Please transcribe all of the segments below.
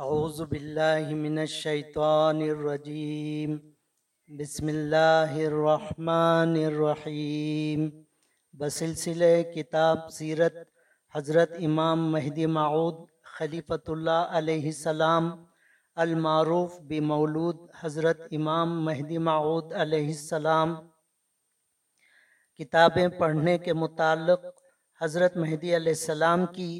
اعوذ باللہ من الشیطان الرجیم بسم اللہ الرحمن الرحیم بسلسلہ کتاب سیرت حضرت امام مہدی معود خلیفۃ اللہ علیہ السلام المعروف بمولود حضرت امام مہدی معود علیہ السلام. کتابیں پڑھنے کے متعلق حضرت مہدی علیہ السلام کی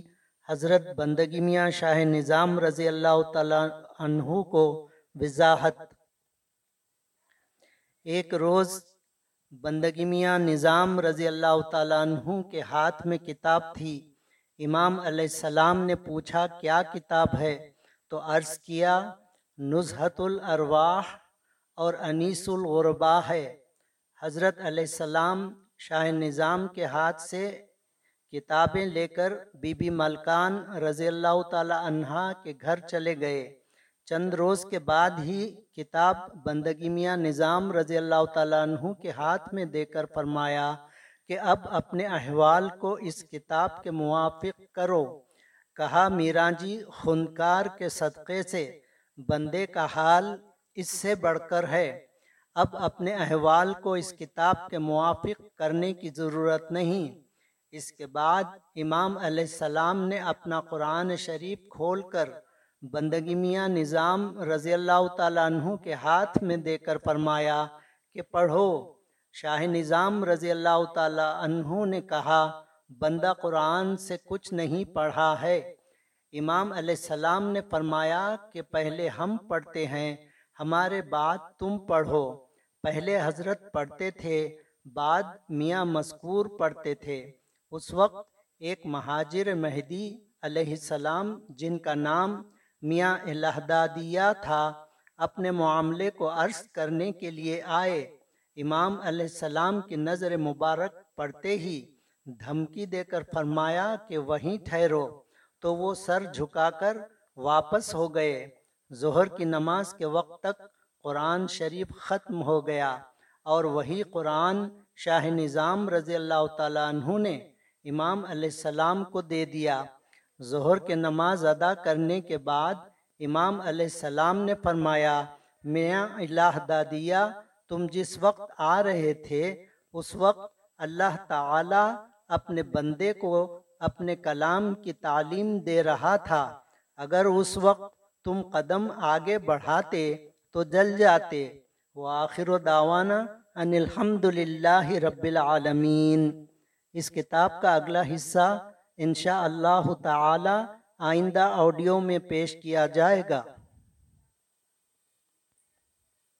حضرت بندگی میاں شاہ نظام رضی اللہ تعالیٰ عنہ کو وضاحت۔ ایک روز بندگی میاں نظام رضی اللہ تعالیٰ عنہ کے ہاتھ میں کتاب تھی۔ امام علیہ السلام نے پوچھا، کیا کتاب ہے؟ تو عرض کیا نزہت الارواح اور انیس الغربا ہے۔ حضرت علیہ السلام شاہ نظام کے ہاتھ سے کتابیں لے کر بی بی ملکان رضی اللہ تعالی عنہ کے گھر چلے گئے۔ چند روز کے بعد ہی کتاب بندگی میاں نظام رضی اللہ تعالیٰ عنہ کے ہاتھ میں دے کر فرمایا کہ اب اپنے احوال کو اس کتاب کے موافق کرو۔ کہا میران جی خنکار کے صدقے سے بندے کا حال اس سے بڑھ کر ہے۔ اب اپنے احوال کو اس کتاب کے موافق کرنے کی ضرورت نہیں۔ اس کے بعد امام علیہ السلام نے اپنا قرآن شریف کھول کر بندگی میاں نظام رضی اللہ تعالیٰ عنہ کے ہاتھ میں دے کر فرمایا کہ پڑھو۔ شاہ نظام رضی اللہ تعالیٰ عنہ نے کہا، بندہ قرآن سے کچھ نہیں پڑھا ہے۔ امام علیہ السلام نے فرمایا کہ پہلے ہم پڑھتے ہیں، ہمارے بعد تم پڑھو۔ پہلے حضرت پڑھتے تھے، بعد میاں مذکور پڑھتے تھے۔ اس وقت ایک مہاجر مہدی علیہ السلام جن کا نام میاں الہدادیہ تھا، اپنے معاملے کو عرض کرنے کے لیے آئے۔ امام علیہ السلام کی نظر مبارک پڑھتے ہی دھمکی دے کر فرمایا کہ وہیں ٹھہرو۔ تو وہ سر جھکا کر واپس ہو گئے۔ ظہر کی نماز کے وقت تک قرآن شریف ختم ہو گیا اور وہی قرآن شاہ نظام رضی اللہ تعالیٰ عنہ نے امام علیہ السلام کو دے دیا۔ ظہر کے نماز ادا کرنے کے بعد امام علیہ السلام نے فرمایا، میاں الہ دادیہ، تم جس وقت آ رہے تھے، اس وقت اللہ تعالی اپنے بندے کو اپنے کلام کی تعلیم دے رہا تھا۔ اگر اس وقت تم قدم آگے بڑھاتے تو جل جاتے۔ وآخر دعوانا ان الحمد للہ رب العالمین۔ اس کتاب کا اگلا حصہ انشاء اللہ تعالی آئندہ آڈیو میں پیش کیا جائے گا۔